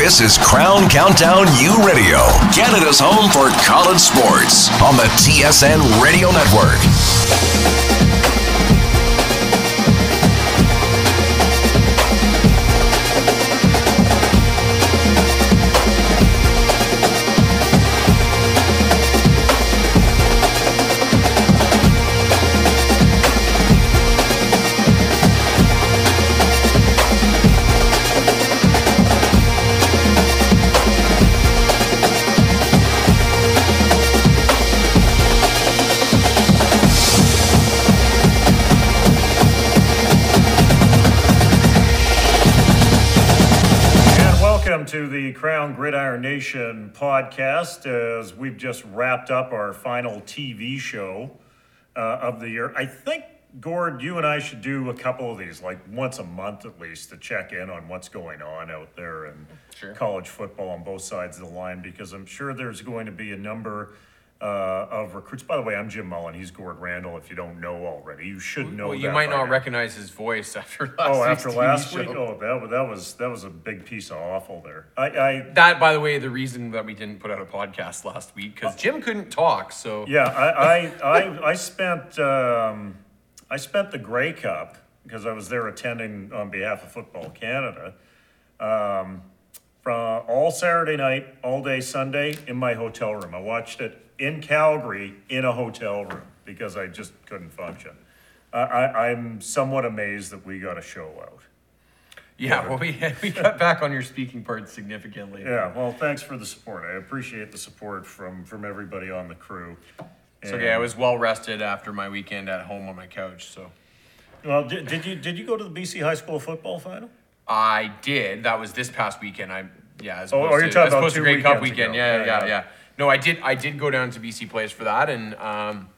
This is Crown Countdown U Radio, Canada's home for college sports on the TSN Radio Network. Podcast as we've just wrapped up our final TV show uh, of the year. I think, Gord, you and I should do a couple of these, like once a month at least, to check in on what's going on out there in college football on both sides of the line because I'm sure there's going to be a number. Uh, of recruits. By the way, I'm Jim Mullin. He's Gord Randall. If you don't know already, you should know. Well, you might not now. recognize his voice after last Oh, after last show. week, oh, that, that was that was a big piece of awful there. I, I That, by the way, the reason that we didn't put out a podcast last week because Jim couldn't talk. So Yeah, I, I, I, I spent, um, I spent the Grey Cup because I was there attending on behalf of Football Canada. Um, from all Saturday night, all day Sunday in my hotel room. I watched it in Calgary in a hotel room because I just couldn't function. I, I, I'm somewhat amazed that we got a show out. yeah, well, we we cut back on your speaking part significantly. Yeah, well, thanks for the support. I appreciate the support from, from everybody on the crew. So yeah, I was well rested after my weekend at home on my couch. So Well, did, did you did you go to the BC High School football final? I did. That was this past weekend. I yeah. As Oh, opposed oh, you're to, talking as about opposed to two Grey Cup weekends weekend. ago. Yeah, Yeah, yeah, yeah. yeah, No, I did. I did go down to BC Place for that, and um,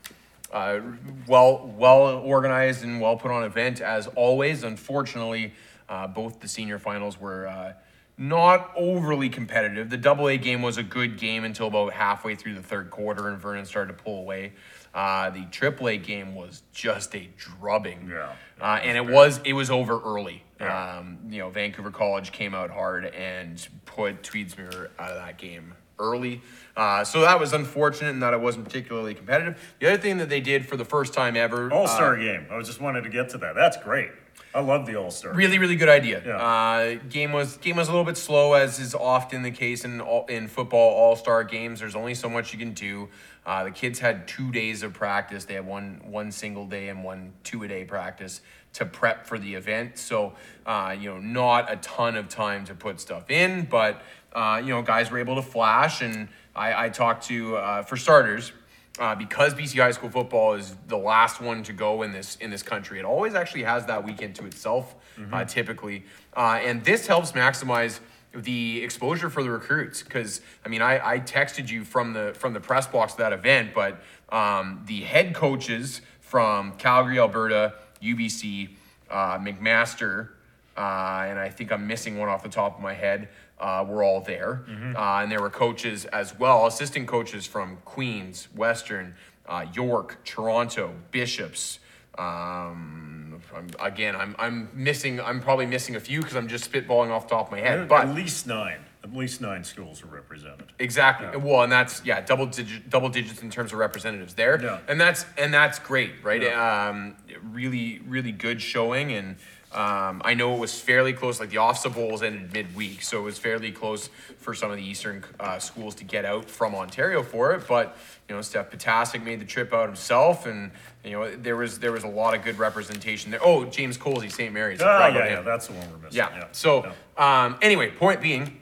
uh, well, well organized and well put on event as always. Unfortunately, uh, both the senior finals were. Uh, not overly competitive. The double A game was a good game until about halfway through the third quarter, and Vernon started to pull away. Uh, the triple A game was just a drubbing. Yeah. Uh, and it was it was over early. Yeah. Um, you know, Vancouver College came out hard and put Tweedsmuir out of that game early. Uh, so that was unfortunate in that it wasn't particularly competitive. The other thing that they did for the first time ever, All uh, Star game. I was just wanted to get to that. That's great. I love the All Star. Really, really good idea. Yeah. Uh, game was game was a little bit slow, as is often the case in all, in football All Star games. There's only so much you can do. Uh, the kids had two days of practice. They had one one single day and one two a day practice to prep for the event. So uh, you know, not a ton of time to put stuff in, but uh, you know, guys were able to flash. And I, I talked to uh, for starters uh, because BC high school football is the last one to go in this in this country. It always actually has that weekend to itself, uh, typically, uh, and this helps maximize the exposure for the recruits. Because I mean, I, I texted you from the from the press box of that event, but um, the head coaches from Calgary, Alberta, UBC, uh, McMaster, uh, and I think I'm missing one off the top of my head. Uh, were all there, uh, and there were coaches as well, assistant coaches from Queens, Western, uh, York, Toronto, Bishops. Um, I'm, again, I'm I'm missing. I'm probably missing a few because I'm just spitballing off the top of my head. But at least nine. At least nine schools are represented. Exactly. Well, and that's yeah, double digit, double digits in terms of representatives there, Yeah. and that's and that's great, right? Yeah. Um, really, really good showing, and um, I know it was fairly close. Like the OFSAA bowls ended midweek, so it was fairly close for some of the eastern uh, schools to get out from Ontario for it. But you know, Steph Ptaszek made the trip out himself, and you know there was there was a lot of good representation there. Oh, James Colzie, St. Mary's. Ah, yeah, yeah, that's the one we're missing. Yeah. So Yeah. um, anyway, point being,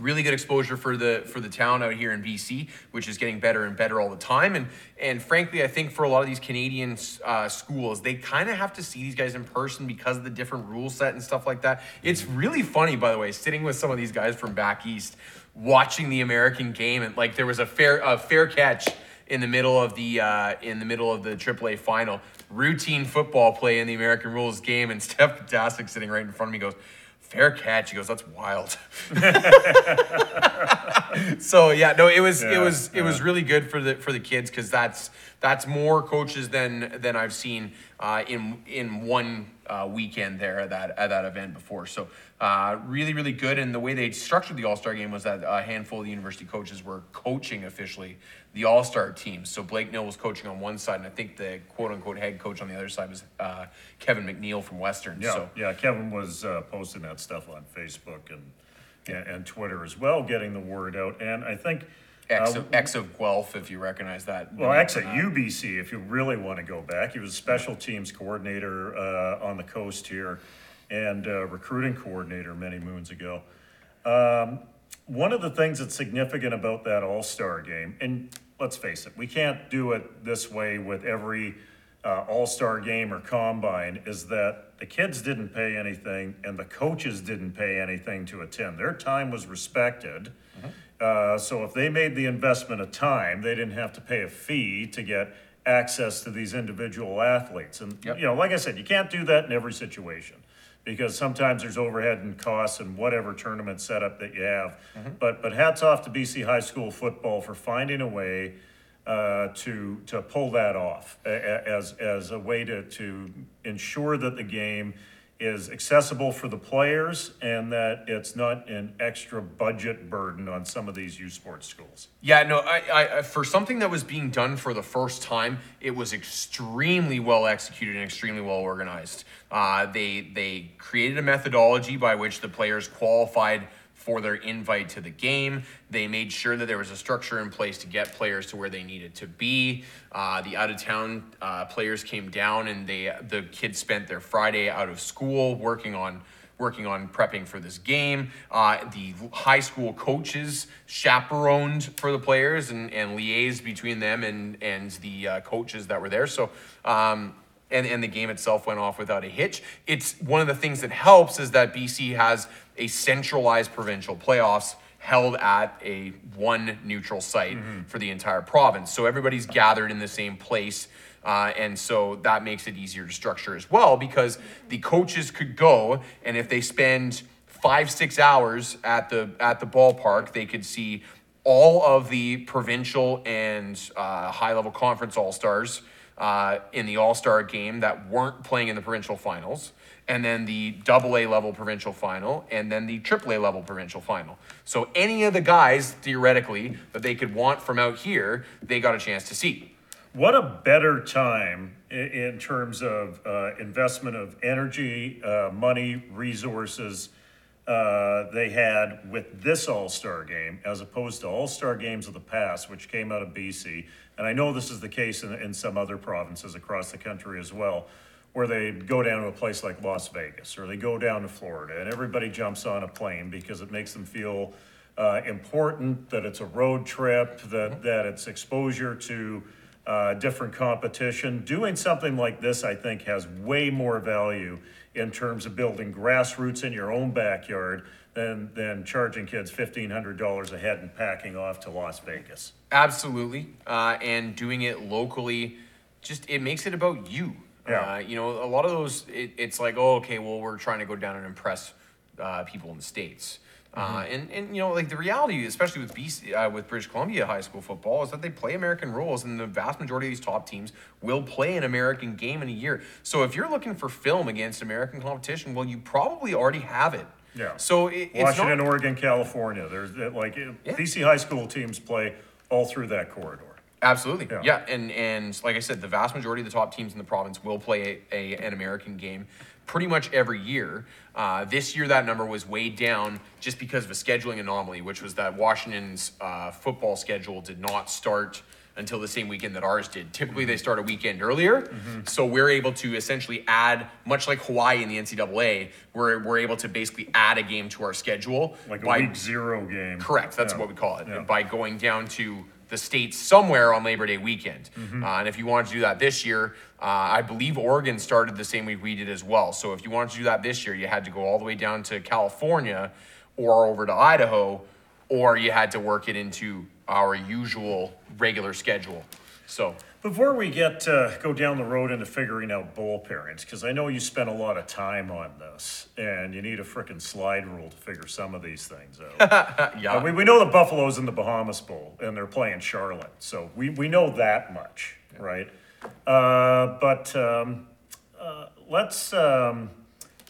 really good exposure for the for the town out here in BC, which is getting better and better all the time. And and frankly, I think for a lot of these Canadian uh, schools, they kind of have to see these guys in person because of the different rule set and stuff like that. It's really funny, by the way, sitting with some of these guys from back east, watching the American game, and like there was a fair a fair catch in the middle of the uh, in the middle of the AAA final. Routine football play in the American rules game, and Steph Ptaszek sitting right in front of me goes, "Fair catch." He goes, "That's wild." so yeah, no, it was it Yeah, was it was really good for the for the kids because that's that's more coaches than than I've seen uh, in in one uh, weekend there at that at that event before. So uh, really, really good. And the way they structured the All Star game was that a handful of the university coaches were coaching officially the All Star teams. So Blake Nill was coaching on one side, and I think the quote unquote head coach on the other side was uh, Kevin McNeil from Western. Yeah, So yeah, Kevin was uh, posting that stuff on Facebook and, and, and Twitter as well, getting the word out. And I think. X uh, of, X of Guelph, if you recognize that. Well, ex actually, UBC, if you really want to go back, he was special teams coordinator uh, on the coast here and uh, recruiting coordinator many moons ago. Um, one of the things that's significant about that All Star game, and let's face it, we can't do it this way with every uh, All Star game or combine, is that the kids didn't pay anything and the coaches didn't pay anything to attend. Their time was respected. Uh, so if they made the investment of time, they didn't have to pay a fee to get access to these individual athletes. And, Yep. you know, like I said, you can't do that in every situation because sometimes there's overhead and costs and whatever tournament setup that you have. But, but hats off to BC High School football for finding a way uh, to, to pull that off a- a- as, as a way to, to ensure that the game is accessible for the players and that it's not an extra budget burden on some of these U Sports schools. Yeah, no, I, I, for something that was being done for the first time, it was extremely well executed and extremely well organized. Uh, they they created a methodology by which the players qualified for their invite to the game. They made sure that there was a structure in place to get players to where they needed to be. Uh, the out of town uh, players came down, and they the kids spent their Friday out of school working on working on prepping for this game. Uh, the high school coaches chaperoned for the players and, and liaised between them and, and the uh, coaches that were there. So, um, and, and the game itself went off without a hitch. It's one of the things that helps is that BC has a centralized provincial playoffs held at a one neutral site for the entire province. So everybody's gathered in the same place. Uh, and so that makes it easier to structure as well because the coaches could go and if they spend five six hours at the at the ballpark they could see all of the provincial and uh, high level conference all stars uh, in the all star game that weren't playing in the provincial finals and then the double A level provincial final, and then the triple A level provincial final. So any of the guys, theoretically, that they could want from out here, they got a chance to see. What a better time in, in terms of uh, investment of energy, uh, money, resources uh, they had with this All Star game as opposed to All Star games of the past, which came out of BC. And I know this is the case in, in some other provinces across the country as well, where they go down to a place like Las Vegas or they go down to Florida and everybody jumps on a plane because it makes them feel uh, important, that it's a road trip, that, that it's exposure to uh, different competition. Doing something like this, I think, has way more value in terms of building grassroots in your own backyard than, than charging kids $1,500 a head and packing off to Las Vegas. Absolutely, uh, and doing it locally, just it makes it about you. Yeah. Uh, you know, a lot of those, it, it's like, oh, okay, well, we're trying to go down and impress uh, people in the states. Uh, and, and you know like the reality especially with BC, uh, with British Columbia high school football is that they play American rules and the vast majority of these top teams will play an American game in a year. So if you're looking for film against American competition, well you probably already have it. Yeah. So it, it's Washington, not, Oregon, California, there's, like, BC high school teams play all through that corridor. Absolutely. Yeah. Yeah. And and like I said, the vast majority of the top teams in the province will play a, a an American game pretty much every year. Uh, this year, that number was weighed down just because of a scheduling anomaly, which was that Washington's uh, football schedule did not start until the same weekend that ours did. Typically, they start a weekend earlier, Mm-hmm. so we're able to essentially add, much like Hawaii in the NCAA, we're we're able to basically add a game to our schedule Like a by week zero game. Correct. That's Yeah. what we call it. Yeah. By going down to the states somewhere on Labor Day weekend. Mm-hmm. Uh, and if you wanted to do that this year, uh, I believe Oregon started the same week we did as well. So if you wanted to do that this year, you had to go all the way down to California or over to Idaho, or you had to work it into our usual regular schedule. So Before we get, uh, go down the road into figuring out bowl pairings, because I know you spent a lot of time on this, and you need a frickin' slide rule to figure some of these things out. yeah, Uh, we, we know the Buffalo's in the Bahamas Bowl, and they're playing Charlotte, so we, we know that much, right? Uh, but um, uh, let's um,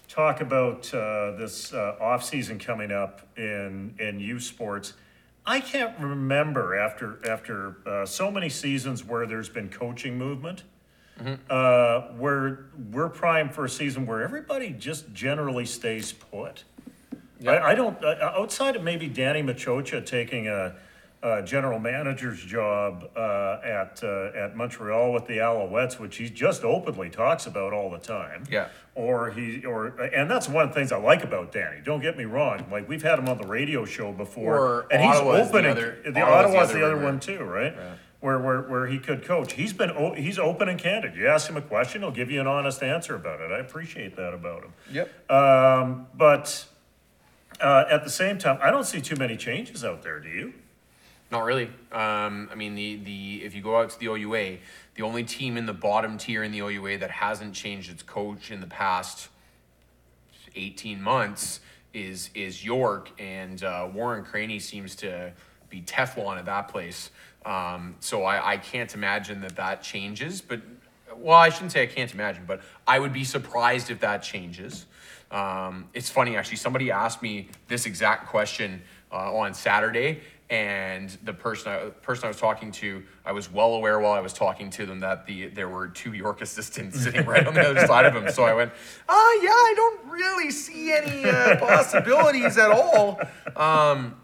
talk about uh, this uh, off season coming up in in U Sports. I can't remember after after uh, so many seasons where there's been coaching movement. Uh, where we're primed for a season where everybody just generally stays put. I, I don't, uh, outside of maybe Danny Maciocia taking a, a general manager's job uh, at uh, at Montreal with the Alouettes, which he just openly talks about all the time. Yeah. Or he, or and that's one of the things I like about Danny. Don't get me wrong. Like we've had him on the radio show before, Or and Ottawa's he's the opening. other- the Ottawa's Ottawa's the the other other one too, right? Where, where, where he could coach. He's been, he's open and candid. You ask him a question, he'll give you an honest answer about it. I appreciate that about him. Yep. Um, but uh, at the same time, I don't see too many changes out there. Do you? Not really. Um, I mean, the, the if you go out to the OUA, the only team in the bottom tier in the OUA that hasn't changed its coach in the past 18 months is is York, and uh, Warren Craney seems to be Teflon at that place. Um, so I, I can't imagine that that changes. But well, I shouldn't say I can't imagine, but I would be surprised if that changes. Um, it's funny actually. Somebody asked me this exact question uh, on Saturday, and the person I, person I was talking to, I was well aware while I was talking to them that the there were two York assistants sitting right on the other side of him. So I went, ah, yeah, I don't really see any uh, possibilities at all. Um,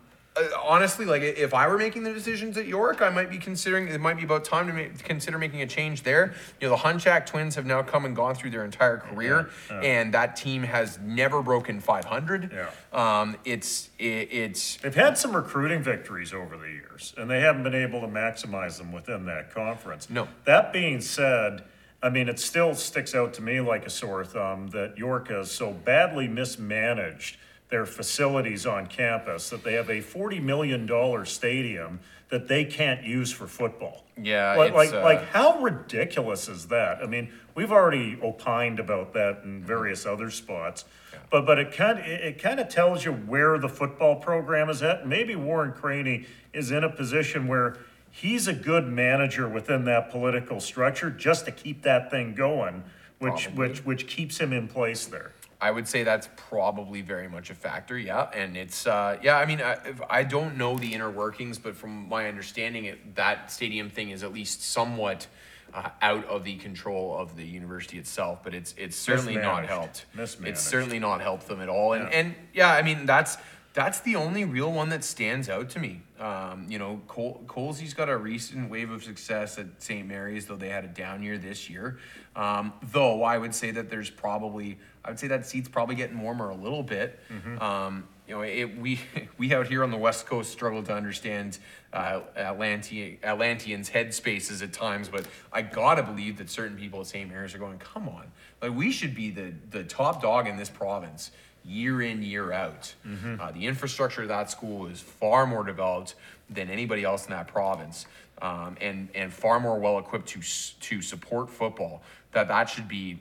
honestly, like if I were making the decisions at York, I might be considering it might be about time to make, consider making a change there. You know, the Hunchak twins have now come and gone through their entire career, and that team has never broken 500. Yeah. Um, it's it, it's They've had some recruiting victories over the years, and they haven't been able to maximize them within that conference. No. That being said, I mean, it still sticks out to me like a sore thumb that York has so badly mismanaged their facilities on campus that they have a $40 million stadium that they can't use for football. Yeah, Like, it's, like, uh, like how ridiculous is that? I mean, we've already opined about that in various other spots. But, but it kind, it, it kind of tells you where the football program is at. Maybe Warren Craney is in a position where he's a good manager within that political structure just to keep that thing going, which, Probably. which, which keeps him in place there. I would say that's probably very much a factor, yeah. And it's, uh, yeah, I mean, I, if, I don't know the inner workings, but from my understanding, it, that stadium thing is at least somewhat uh, out of the control of the university itself. But it's it's certainly not helped. Mismanaged. It's certainly not helped them at all. And Yeah. and yeah, I mean that's that's the only real one that stands out to me. Um, you know, Col- Colzie's got a recent wave of success at St. Mary's, though they had a down year this year. Um, though I would say that there's probably, I would say that seat's probably getting warmer a little bit. Um, you know, it, we we out here on the West Coast struggle to understand uh, Atlantean, Atlanteans' headspaces at times, but I gotta believe that certain people at St. Mary's are going, come on, like we should be the the top dog in this province year in year out. Uh, the infrastructure of that school is far more developed than anybody else in that province, um, and and far more well equipped to to support football. That that should be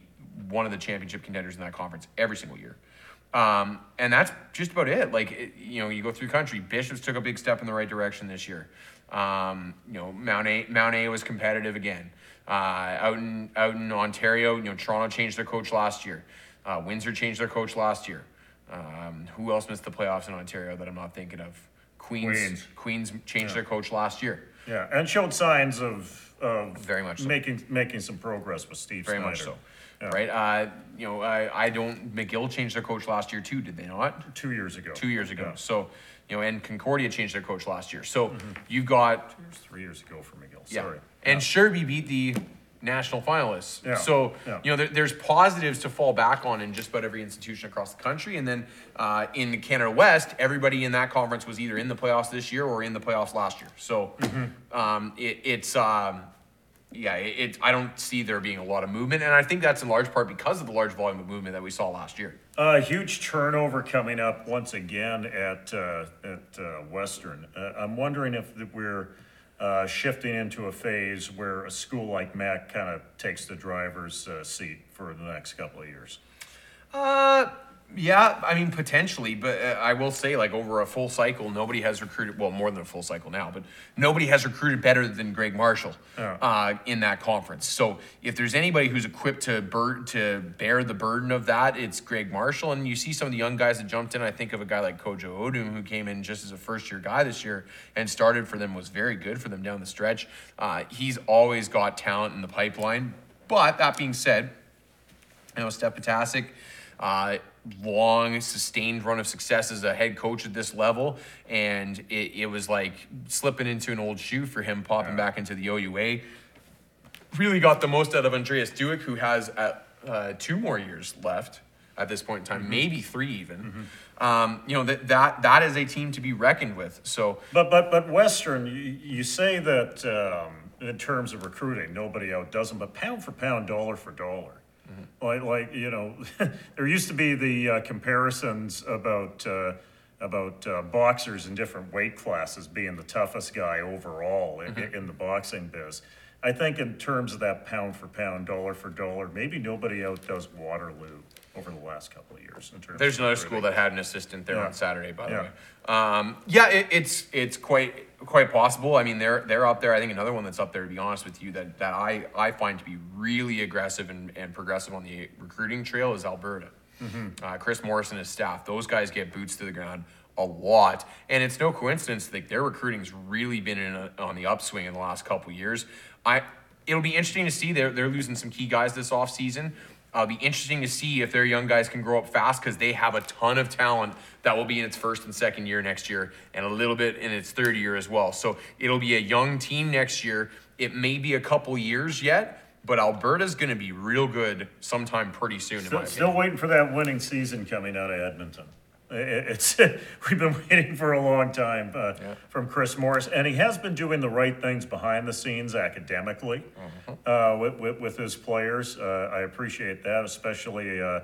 one of the championship contenders in that conference every single year. Um, and that's just about it. Like, it, you know, you go through country. Bishops took a big step in the right direction this year. Um, you know, Mount A, Mount A was competitive again. Uh, out in out in Ontario, you know, Toronto changed their coach last year. Uh, Windsor changed their coach last year. Um, who else missed the playoffs in Ontario that I'm not thinking of? Queens. Queens. Queens changed their coach last year. Yeah, and showed signs of, of Very much so. making making some progress with Steve Very Snyder. much so. Yeah. Right? Uh, you know, I, I don't. McGill changed their coach last year too, did they not? Two years ago. two years ago. Yeah. So, you know, and Concordia changed their coach last year. So you've got was three years ago for McGill. yeah, Sorry. and Sherby beat the national finalists. Yeah, So yeah. you know, there, there's positives to fall back on in just about every institution across the country. And then uh, in the Canada West, everybody in that conference was either in the playoffs this year or in the playoffs last year. So Mm-hmm. um, it, it's. Um, yeah, it, it. I don't see there being a lot of movement, and I think that's in large part because of the large volume of movement that we saw last year. Uh, huge turnover coming up once again at uh, at uh, Western. Uh, I'm wondering if that we're uh, shifting into a phase where a school like Mac kind of takes the driver's uh, seat for the next couple of years. Uh, Yeah, I mean potentially, but uh, I will say like over a full cycle, nobody has recruited well more than a full cycle now, but nobody has recruited better than Greg Marshall uh, in that conference. So if there's anybody who's equipped to bur- to bear the burden of that, it's Greg Marshall. And you see some of the young guys that jumped in. I think of a guy like Kojo Odum who came in just as a first year guy this year and started for them was very good for them down the stretch. Uh, he's always got talent in the pipeline. But that being said, you know, Steph Ptaszek, uh, long, sustained run of success as a head coach at this level. And it, it was like slipping into an old shoe for him, popping back into the OUA. Really got the most out of Andreas Dueck, who has uh, uh, two more years left at this point in time, maybe three even. Um, you know, that, that that is a team to be reckoned with. So, But but but Western, you, you say that um, in terms of recruiting, nobody outdoes them. But pound for pound, dollar for dollar, like like you know, there used to be the uh, comparisons about. Uh, about uh, boxers in different weight classes being the toughest guy overall in, in the boxing biz. I think in terms of that pound for pound, dollar for dollar, maybe nobody outdoes Waterloo over the last couple of years. In terms There's of another school that had an assistant there Yeah. on Saturday, by the Yeah. way. Um, yeah, it, it's it's quite quite possible. I mean, they're they're up there. I think another one that's up there, to be honest with you, that, that I, I find to be really aggressive and, and progressive on the recruiting trail is Alberta. Uh, Chris Morris and his staff; those guys get boots to the ground a lot, and it's no coincidence that their recruiting's really been in a, on the upswing in the last couple years. I it'll be interesting to see. They're they're losing some key guys this offseason. Uh, it'll be interesting to see if their young guys can grow up fast because they have a ton of talent that will be in its first and second year next year and a little bit in its third year as well. So it'll be a young team next year. It may be a couple years yet, but Alberta's going to be real good sometime pretty soon, in my Still, still waiting for that winning season coming out of Edmonton. It's we've been waiting for a long time uh, from Chris Morris, and he has been doing the right things behind the scenes academically uh, with, with, with his players. Uh, I appreciate that, especially uh,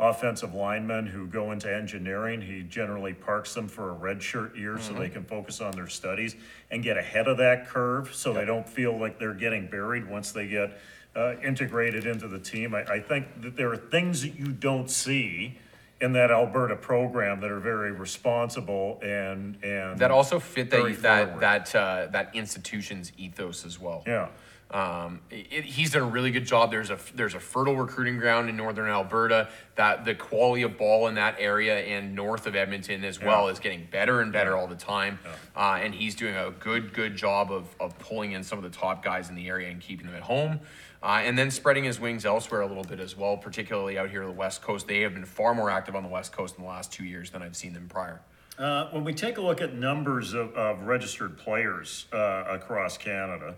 offensive linemen who go into engineering. He generally parks them for a red shirt year so they can focus on their studies and get ahead of that curve, so they don't feel like they're getting buried once they get uh, integrated into the team. I, I think that there are things that you don't see in that Alberta program that are very responsible and, and. that also fit Very that that that uh, that institution's ethos as well. Yeah. Um, it, he's done a really good job. There's a there's a fertile recruiting ground in northern Alberta. That the quality of ball in that area and north of Edmonton as well is getting better and better all the time. Uh, and he's doing a good good job of of pulling in some of the top guys in the area and keeping them at home. Uh, and then spreading his wings elsewhere a little bit as well, particularly out here on the West Coast. They have been far more active on the West Coast in the last two years than I've seen them prior. Uh, when we take a look at numbers of, of registered players uh, across Canada,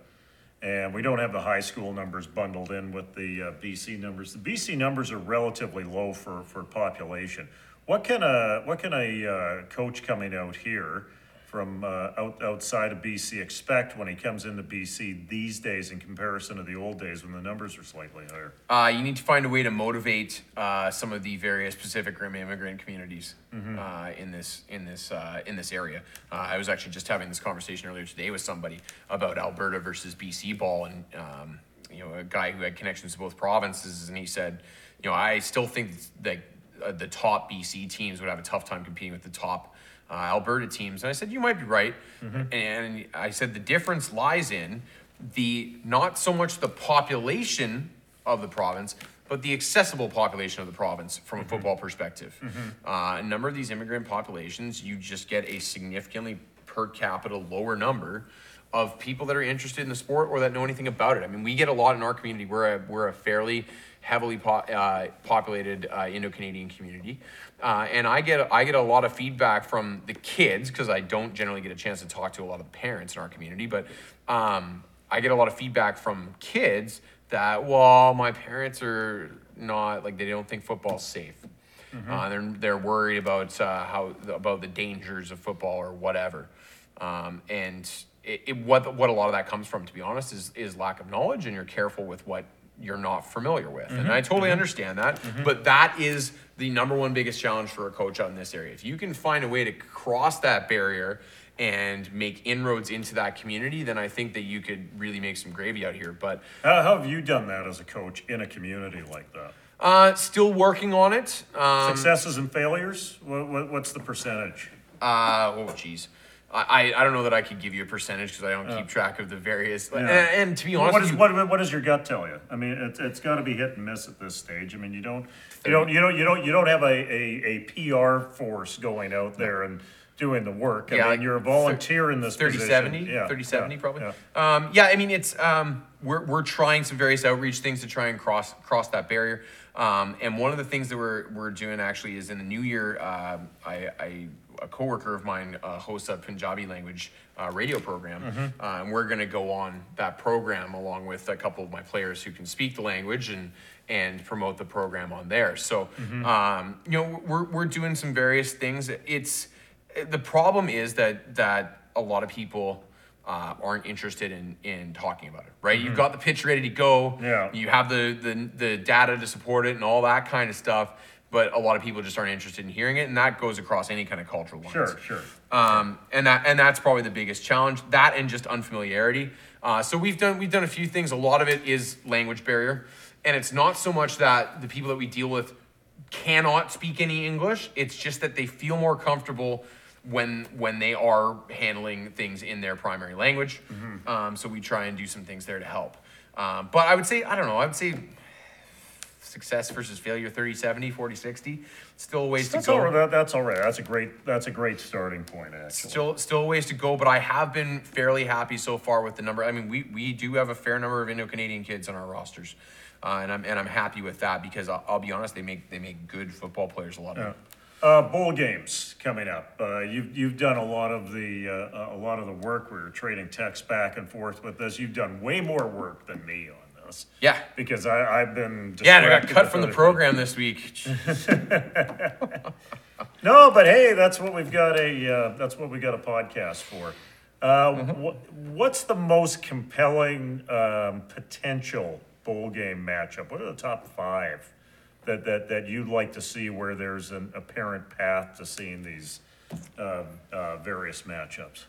and we don't have the high school numbers bundled in with the uh, BC numbers. The BC numbers are relatively low for, for population. What can a what can a uh, coach coming out here from uh, out, outside of BC expect when he comes into BC these days in comparison to the old days when the numbers are slightly higher? Uh, you need to find a way to motivate uh, some of the various Pacific Rim immigrant communities uh, in this in this uh, in this area. Uh, I was actually just having this conversation earlier today with somebody about Alberta versus BC ball, and um, you know, a guy who had connections to both provinces, and he said, you know, I still think that uh, the top BC teams would have a tough time competing with the top. Uh, Alberta teams, and I said you might be right, and I said the difference lies in the not so much the population of the province, but the accessible population of the province from a football perspective. Uh, a number of these immigrant populations, you just get a significantly per capita lower number of people that are interested in the sport or that know anything about it. I mean, we get a lot in our community. We're a, we're a fairly heavily po- uh, populated uh, Indo-Canadian community, uh, and I get I get a lot of feedback from the kids because I don't generally get a chance to talk to a lot of parents in our community, but um, I get a lot of feedback from kids that well, my parents are not like they don't think football's safe. Uh, they're they're worried about uh, how about the dangers of football or whatever, um, and it, it, what what a lot of that comes from, to be honest, is is lack of knowledge, and you're careful with what you're not familiar with, and I totally understand that. But that is the number one biggest challenge for a coach out in this area. If you can find a way to cross that barrier and make inroads into that community, then I think that you could really make some gravy out here. But How, how have you done that as a coach in a community like that? Uh, still working on it. Um, Successes and failures? What, what, what's the percentage? Uh, oh, jeez. I, I don't know that I could give you a percentage because I don't keep track of the various. And, and to be honest, What, with you- what, what does your gut tell you? I mean, it's, it's got to be hit and miss at this stage. I mean, you don't, you don't, you don't, you don't, you don't have a, a, a PR force going out there and doing the work. I Yeah, mean, like you're a volunteer in this 30 position. 70 Yeah, 30 70 yeah, probably yeah. um yeah i mean it's um we're, we're trying some various outreach things to try and cross cross that barrier um and one of the things that we're we're doing actually is in the new year uh, i i a coworker of mine uh, hosts a Punjabi language uh, radio program, Mm-hmm. uh, and we're going to go on that program along with a couple of my players who can speak the language and and promote the program on there. So, Mm-hmm. um, you know, we're we're doing some various things. It's the problem is that that a lot of people uh, aren't interested in in talking about it, right? You've got the pitch ready to go. Mm-hmm. Yeah. You have the, the the data to support it and all that kind of stuff, but a lot of people just aren't interested in hearing it, and that goes across any kind of cultural lines. Sure, sure. Um, and that and that's probably the biggest challenge. That and just unfamiliarity. Uh, so we've done we've done a few things. A lot of it is language barrier, and it's not so much that the people that we deal with cannot speak any English. It's just that they feel more comfortable when when they are handling things in their primary language. Um, so we try and do some things there to help. Um, but I would say I don't know. I would say success versus failure 30 70 40 60 still a ways That's to go all, that, that's all right. That's a great, that's a great starting point, actually. Still, still a ways to go, but I have been fairly happy so far with the number. I mean, we, we do have a fair number of Indo-Canadian kids on our rosters, uh, and I'm and I'm happy with that because I'll, I'll be honest, they make they make good football players. A lot of them. Uh, bowl games coming up. Uh, you've you've done a lot of the uh, a lot of the work. We were trading texts back and forth with this. You've done way more work than me Yeah. Because I I've been Yeah, and I got cut from the program this week. No, but hey, that's what we've got a uh, that's what we got a podcast for. Uh, wh- what's the most compelling um, potential bowl game matchup? What are the top five that, that, that you'd like to see where there's an apparent path to seeing these uh, uh, various matchups?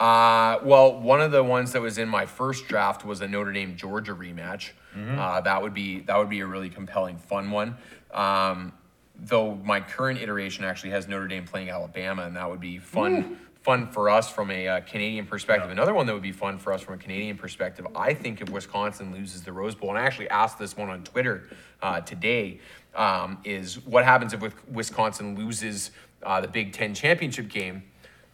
Uh, well, one of the ones that was in my first draft was a Notre Dame Georgia rematch. Uh, that would be that would be a really compelling, fun one. Um, though my current iteration actually has Notre Dame playing Alabama, and that would be fun. Fun for us from a uh, Canadian perspective. Another one that would be fun for us from a Canadian perspective. I think if Wisconsin loses the Rose Bowl, and I actually asked this one on Twitter uh, today, um, is what happens if Wisconsin loses uh, the Big Ten championship game?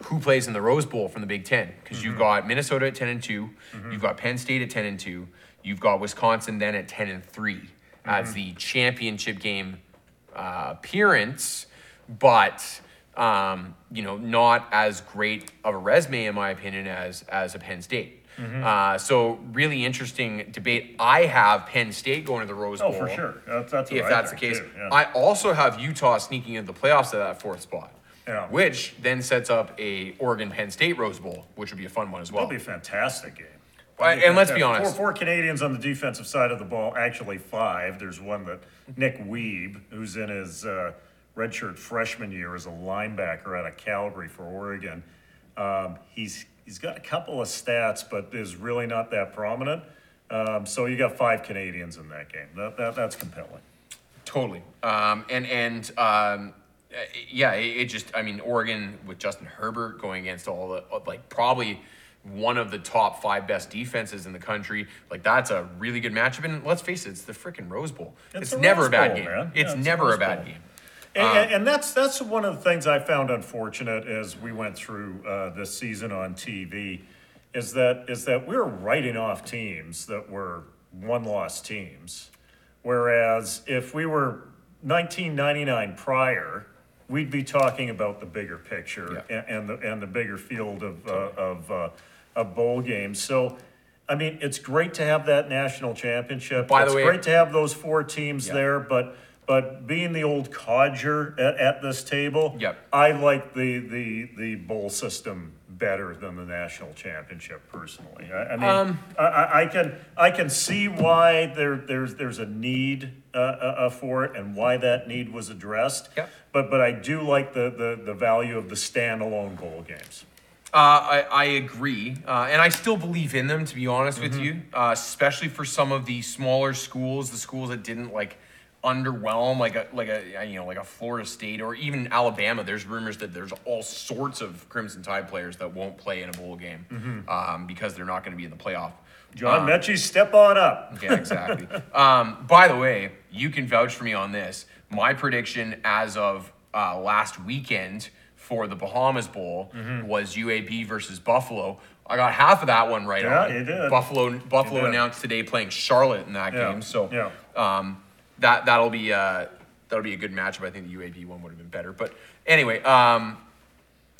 Who plays in the Rose Bowl from the Big Ten because you've got Minnesota at ten and 2 you you've got Penn State at ten and two, you've got Wisconsin then at ten and three as the championship game uh, appearance, but um, you know not as great of a resume in my opinion as as a Penn State. Uh, so really interesting debate. I have Penn State going to the Rose Bowl. Oh, for sure. That's, that's if I that's the case. yeah. I also have Utah sneaking into the playoffs at that fourth spot. Yeah. Which then sets up a Oregon Penn State Rose Bowl, which would be a fun one as well. That'll be a fantastic game. Uh, and let's be honest. Four, four Canadians on the defensive side of the ball, actually five. There's one that Nick Weeb, who's in his uh, redshirt freshman year as a linebacker out of Calgary for Oregon. Um, he's he's got a couple of stats, but is really not that prominent. Um, so you got five Canadians in that game. That, that that's compelling. Totally. Um, and and um, yeah, it, it just I mean Oregon with Justin Herbert going against all the like probably one of the top five best defenses in the country. Like that's a really good matchup. And let's face it, it's the freaking Rose Bowl. It's It's, never Rose a bad Bowl, game. man. It's Yeah, it's never Rose a bad Bowl. game. And, and- and that's that's one of the things I found unfortunate as we went through uh, this season on TV, is that is that we we're writing off teams that were one loss teams, whereas if we were 1999 prior, we'd be talking about the bigger picture Yeah. and, and the and the bigger field of uh, of uh, of bowl games. So. I mean, it's great to have that national championship. By the it's way- great to have those four teams Yeah. there, but but being the old codger at, at this table, Yep. I like the, the the bowl system better than the national championship personally. I, I mean, Um, I, I, I can I can see why there there's there's a need uh, uh, uh, for it and why that need was addressed. Yep. But but I do like the, the, the value of the standalone bowl games. Uh, I, I agree, uh, and I still believe in them. To be honest Mm-hmm. with you, uh, especially for some of the smaller schools, the schools that didn't like underwhelm like a like a you know like a Florida State or even Alabama. There's rumors that there's all sorts of Crimson Tide players that won't play in a bowl game um, because they're not going to be in the playoff. John Metchie, step on up. Yeah, exactly. um, by the way, you can vouch for me on this. My prediction as of uh, last weekend for the Bahamas Bowl was UAB versus Buffalo. I got half of that one right Yeah, on. you did. Buffalo Buffalo did. announced today playing Charlotte in that Yeah, game, so yeah. um, that that'll be uh, that'll be a good matchup. I think the UAB one would have been better, but anyway, um,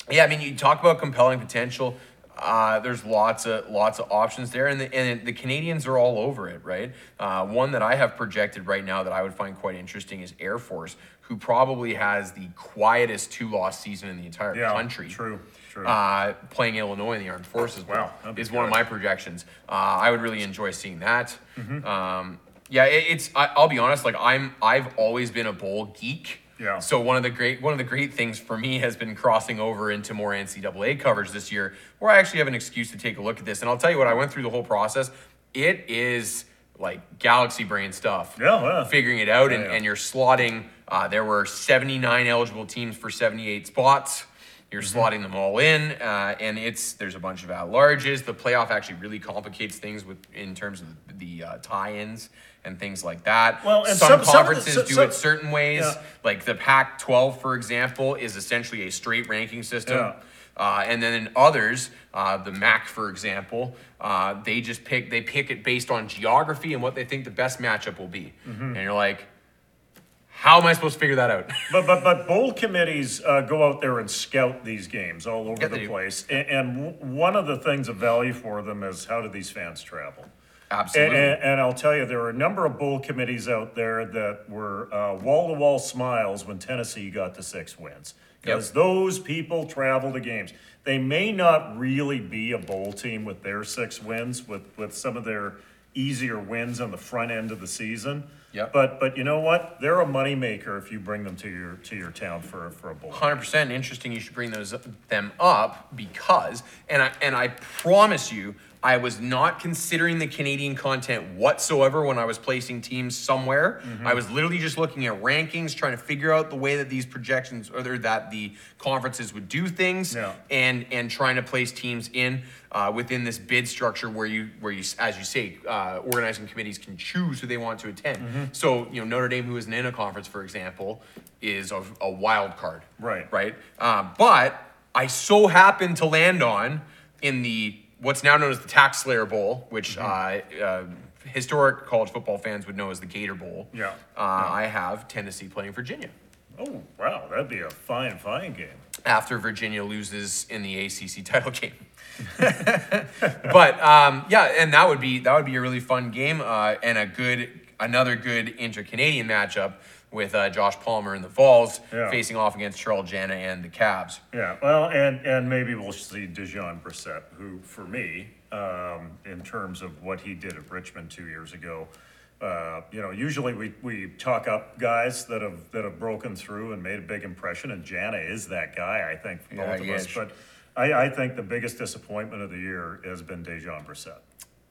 yeah, I mean, you talk about compelling potential. Uh, there's lots of lots of options there, and the, and the Canadians are all over it, right? Uh, one that I have projected right now that I would find quite interesting is Air Force, who probably has the quietest two-loss season in the entire Yeah, country. true, true. Uh, playing Illinois in the Armed Forces Wow, is one of my projections. Uh, I would really enjoy seeing that. Mm-hmm. Um, yeah, it, it's. I, I'll be honest. Like I'm, I've always been a bowl geek. Yeah. So one of the great one of the great things for me has been crossing over into more NCAA coverage this year, where I actually have an excuse to take a look at this. And I'll tell you what, I went through the whole process. It is like galaxy brain stuff. Yeah, yeah. Figuring it out, and, Yeah, yeah. and you're slotting. Uh, there were 79 eligible teams for 78 spots. You're Mm-hmm. slotting them all in, uh, and it's there's a bunch of at larges. The playoff actually really complicates things with in terms of the uh, tie-ins and things like that. Well, and some, some- some the- conferences so- do it certain ways. Yeah. Like the Pac-12, for example, is essentially a straight ranking system. Yeah. Uh, and then in others, uh, the MAC, for example, uh, they just pick they pick it based on geography and what they think the best matchup will be. Mm-hmm. And you're like, how am I supposed to figure that out? But but but bowl committees uh, go out there and scout these games all over Yeah, the place, and, and one of the things of value for them is how do these fans travel? And, Absolutely. and, and I'll tell you, there are a number of bowl committees out there that were wall to wall smiles when Tennessee got to six wins. Because Yep. those people travel to games. They may not really be a bowl team with their six wins, with, with some of their easier wins on the front end of the season. Yep. But but you know what? They're a moneymaker if you bring them to your to your town for for a bowl. Hundred percent interesting. You should bring those them up because, and I and I promise you, I was not considering the Canadian content whatsoever when I was placing teams somewhere. Mm-hmm. I was literally just looking at rankings, trying to figure out the way that these projections or that the conferences would do things, Yeah. and and trying to place teams in uh, within this bid structure where you where you as you say uh, organizing committees can choose who they want to attend. Mm-hmm. So you know Notre Dame, who isn't in a conference, for example, is a, a wild card. Right. Right. Um, but I so happened to land on in the what's now known as the Tax Slayer Bowl, which Mm-hmm. uh, uh, historic college football fans would know as the Gator Bowl. Yeah. Uh, I have Tennessee playing Virginia Oh wow, that'd be a fine fine game. after Virginia loses in the ACC title game. but um, yeah, and that would be that would be a really fun game uh, and a good another good inter-Canadian matchup with uh, Josh Palmer and the Vols Yeah. facing off against Charles Jana and the Cavs. Yeah, well, and and maybe we'll see Dejon Brissett, who for me, um, in terms of what he did at Richmond two years ago, uh, you know, usually we, we talk up guys that have that have broken through and made a big impression, and Jana is that guy, I think, for Yeah, both of us. is. But I, I think the biggest disappointment of the year has been Dejon Brissett.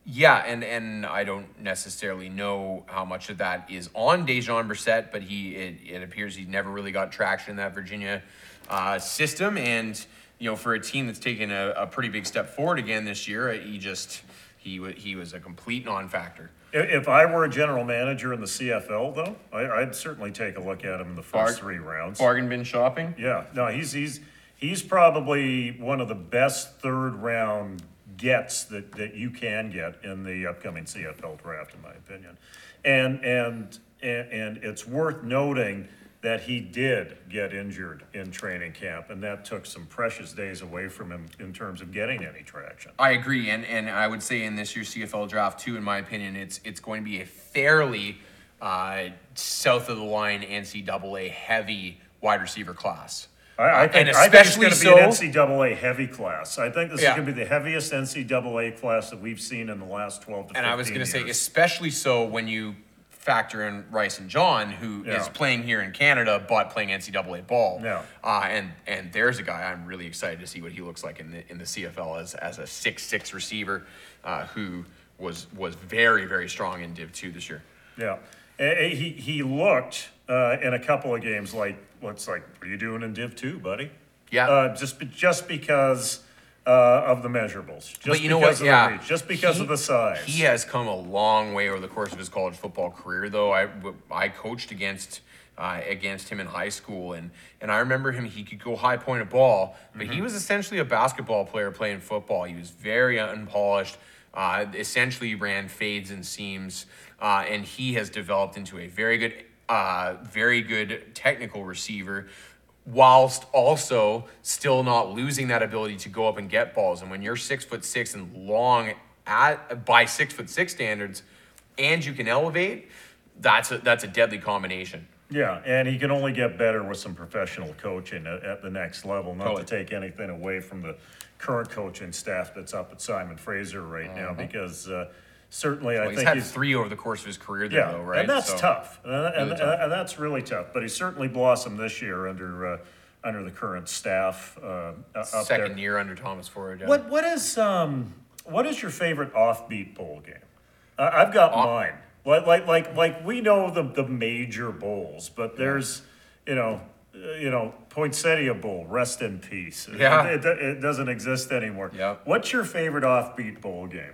Yeah, and and I don't necessarily know how much of that is on Dejon Brissett, but he it, it appears he never really got traction in that Virginia uh, system, and you know for a team that's taken a, a pretty big step forward again this year, he just he wa he was a complete non-factor. If I were a general manager in the CFL, though, I, I'd certainly take a look at him in the first Bart- three rounds. Bargain bin shopping. Yeah, no, he's he's he's probably one of the best third round gets that, that you can get in the upcoming CFL draft, in my opinion. And and and, and it's worth noting that he did get injured in training camp, and that took some precious days away from him in terms of getting any traction. I agree, and and I would say in this year's CFL draft too, in my opinion, it's it's going to be a fairly uh, south of the line NCAA heavy wide receiver class. I, I think, and I think it's going to so, be an NCAA heavy class. I think this Yeah. is going to be the heaviest NCAA class that we've seen in the last 12 to 15 and I was going to say, especially so when you factor in Rysen John, who is Yeah. playing here in Canada but playing NCAA ball. Yeah. Uh, and and there's a guy I'm really excited to see what he looks like in the in the CFL as as a six six receiver, uh, who was was very very strong in Div two this year. Yeah, He, he looked uh, in a couple of games like, what's like, what are you doing in Div 2, buddy? Yeah. Uh, just, be- just because uh, of the measurables. Just but you know because what? of Yeah, the reach, just because He- of the size. He has come a long way over the course of his college football career, though. I I coached against uh, against him in high school, and and I remember him. He could go high point a ball, but Mm-hmm. he was essentially a basketball player playing football. He was very unpolished. Uh, essentially ran fades and seams, uh, and he has developed into a very good, uh, very good technical receiver whilst also still not losing that ability to go up and get balls. And when you're six foot six and long at by six foot six standards, and you can elevate, that's a that's a deadly combination. Yeah, and he can only get better with some professional coaching at, at the next level. Not Totally. to take anything away from the current coaching staff that's up at Simon Fraser right now, because uh, certainly I Well, he's think had he's three over the course of his career, there, yeah, though, right? and that's So- tough, and, and, Really tough. and that's really tough. But he certainly blossomed this year under uh, under the current staff uh, up there. Second year under Thomas Ford. yeah. What what is um what is your favorite offbeat bowl game? Uh, I've got mine. Like like like like we know the the major bowls, but there's you know you know Poinsettia Bowl, rest in peace. It- Yeah. it, it, it doesn't exist anymore. Yeah. What's your favorite offbeat bowl game?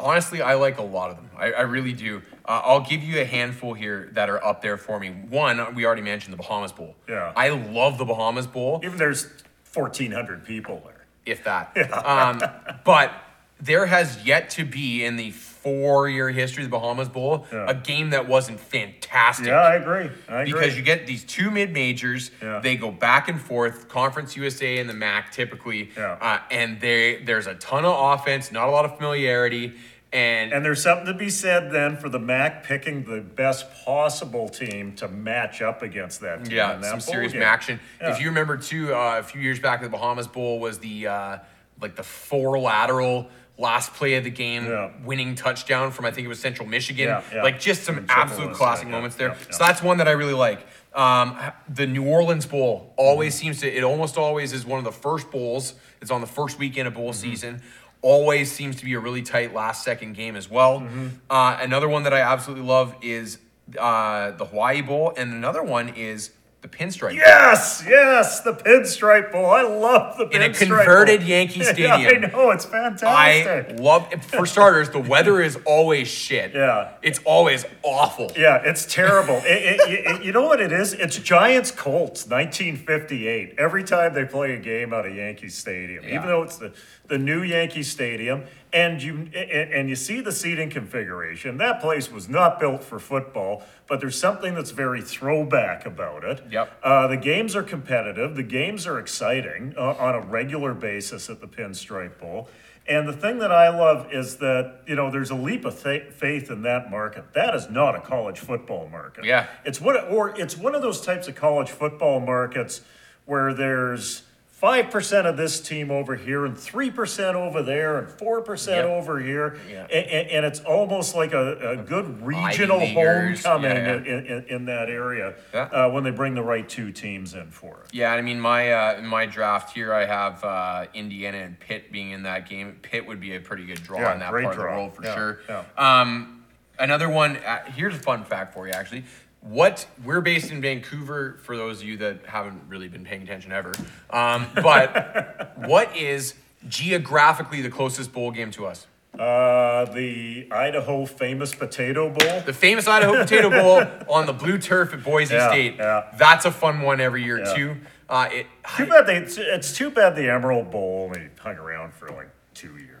Honestly, I like a lot of them. I, I really do. Uh, I'll give you a handful here that are up there for me. One, we already mentioned the Bahamas Bowl. Yeah. I love the Bahamas Bowl. Even there's fourteen hundred people there. if that. Um, but there has yet to be in the four-year history of the Bahamas Bowl Yeah. a game that wasn't fantastic. Yeah, I agree. I agree. Because you get these two mid majors, Yeah. they go back and forth. Conference USA and the MAC typically, Yeah. uh, and they there's a ton of offense, not a lot of familiarity, and, And there's something to be said then for the MAC picking the best possible team to match up against that team. Yeah, that some serious game. action. Yeah. If you remember too, uh, a few years back, the Bahamas Bowl was the uh, like the four lateral last play of the game, Yeah. winning touchdown from I think it was Central Michigan. Yeah, yeah. Like just some absolute classic moments there. So that's one that I really like. Um, the New Orleans Bowl always Mm-hmm. seems to. It almost always is one of the first bowls. It's on the first weekend of bowl Mm-hmm. season. Always seems to be a really tight last second game as well. Mm-hmm. Uh, another one that I absolutely love is uh, the Hawaii Bowl, and another one is the Pinstripe. Yes, yes, the pinstripe bowl. I love the pinstripe In a converted bowl. Yankee Yeah, Stadium. I know it's fantastic. I love for starters. The weather is always shit. Yeah. it's always awful. yeah, it's terrible. It- it- it- you know what it is? It's Giants Colts, 1958. Every time they play a game out of Yankee Stadium, Yeah. even though it's the, the new Yankee Stadium, and you and, you see the seating configuration. That place was not built for football, but there's something that's very throwback about it. Yep. Uh, the games are competitive. The games are exciting uh, on a regular basis at the Pinstripe Bowl. And the thing that I love is that, you know, there's a leap of fa- faith in that market. That is not a college football market. Yeah. It's what, or it's one of those types of college football markets where there's 5% of this team over here and 3% over there and 4% Yep. over here. Yeah. And, and it's almost like a, a good regional homecoming Yeah, yeah. In, in, in that area uh, when they bring the right two teams in for it. Yeah, I mean my uh, in my draft here, I have uh, Indiana and Pitt being in that game. Pitt would be a pretty good draw in that part of the world for sure. Um, another one. Uh, here's a fun fact for you, actually. What we're based in Vancouver. For those of you that haven't really been paying attention ever, um, but what is geographically the closest bowl game to us? Uh, the Idaho famous potato bowl. The famous Idaho Potato Bowl on the blue turf at Boise Yeah, State. yeah. That's a fun one every year Yeah. too. Uh, it, Too bad they. It's, it's too bad the Emerald Bowl only hung around for like two years.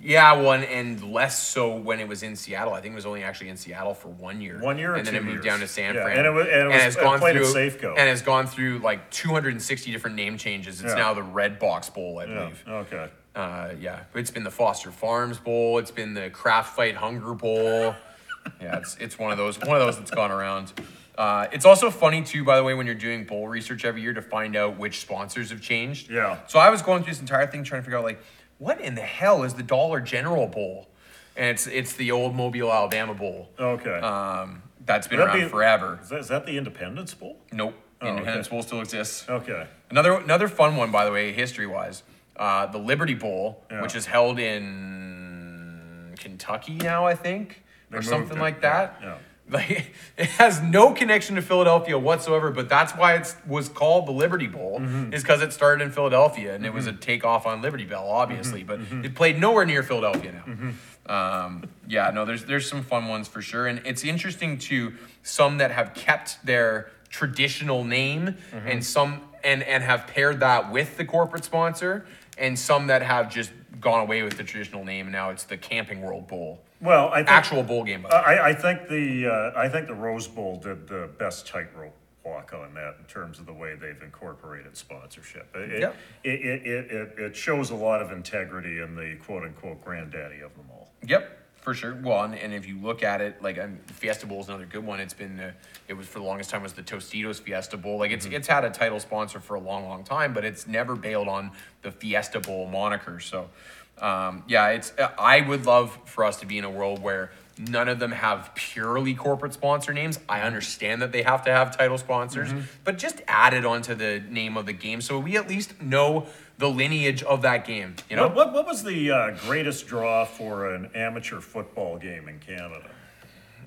Yeah, one and less so when it was in Seattle. I think it was only actually in Seattle for one year. One year and then it moved years. down to San Yeah, Fran. and it was- and it was- has it gone through Safeco. and has gone through like 260 different name changes. It's Yeah. now the Redbox Bowl, I Yeah. believe. Okay. Uh, yeah, it's been the Foster Farms Bowl. It's been the Kraft Fight Hunger Bowl. yeah, it's it's one of those one of those that's gone around. Uh, it's also funny too, by the way, when you're doing bowl research every year to find out which sponsors have changed. Yeah. So I was going through this entire thing trying to figure out like, what in the hell is the Dollar General Bowl? And it's it's the old Mobile, Alabama Bowl. Okay. Um, that's been That'd around forever. is, that, is that the Independence Bowl? Nope. Oh, Independence okay. Bowl still exists. Okay. Another another fun one, by the way, history wise, uh, the Liberty Bowl, Yeah. which is held in Kentucky now, I think. They or something it, like that. yeah. Like it has no connection to Philadelphia whatsoever, but that's why it was called the Liberty Bowl, Mm-hmm. is because it started in Philadelphia and it was a mm-hmm. takeoff on Liberty Bell, obviously, mm-hmm. but mm-hmm. it played nowhere near Philadelphia now. Um, yeah, no, there's there's some fun ones for sure, and it's interesting to some that have kept their traditional name, and some and and have paired that with the corporate sponsor, and some that have just gone away with the traditional name, and now it's the Camping World Bowl, Well, I think, actual bowl game. By the way. I, I think the, uh, I think the Rose Bowl did the best tightrope walk on that in terms of the way they've incorporated sponsorship. It, Yep. it, it, it, it, it shows a lot of integrity in the quote-unquote granddaddy of them all. Yep, for sure. Well, and, and if you look at it, like um, Fiesta Bowl is another good one. It's been, uh, it was for the longest time was the Tostitos Fiesta Bowl. Like it's it's had a title sponsor for a long, long time, but it's never bailed on the Fiesta Bowl moniker. So, um, yeah, it's. uh, I would love for us to be in a world where none of them have purely corporate sponsor names. I understand that they have to have title sponsors, but just add it onto the name of the game so we at least know the lineage of that game. You know. What, what, what was the uh, greatest draw for an amateur football game in Canada?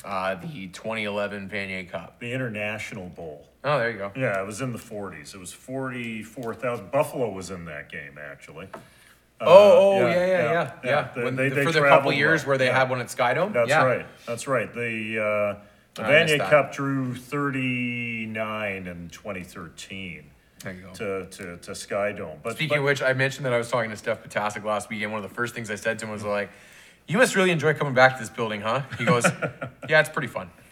Uh, the 2011 Vanier Cup. The International Bowl. Oh, there you go. Yeah, it was in the 40s. It was 44,000. Buffalo was in that game, actually. Oh, oh, yeah, yeah, yeah, yeah. They- they- for the couple years where they had one at Skydome. That's right. That's right. The uh, the I Vanier. Cup drew 39 in 2013 There you go. to, to, to Skydome. But, Speaking but of which, I mentioned that I was talking to Steph Ptaszek last week, and one of the first things I said to him was like, "You must really enjoy coming back to this building, huh?" He goes, "Yeah, it's pretty fun."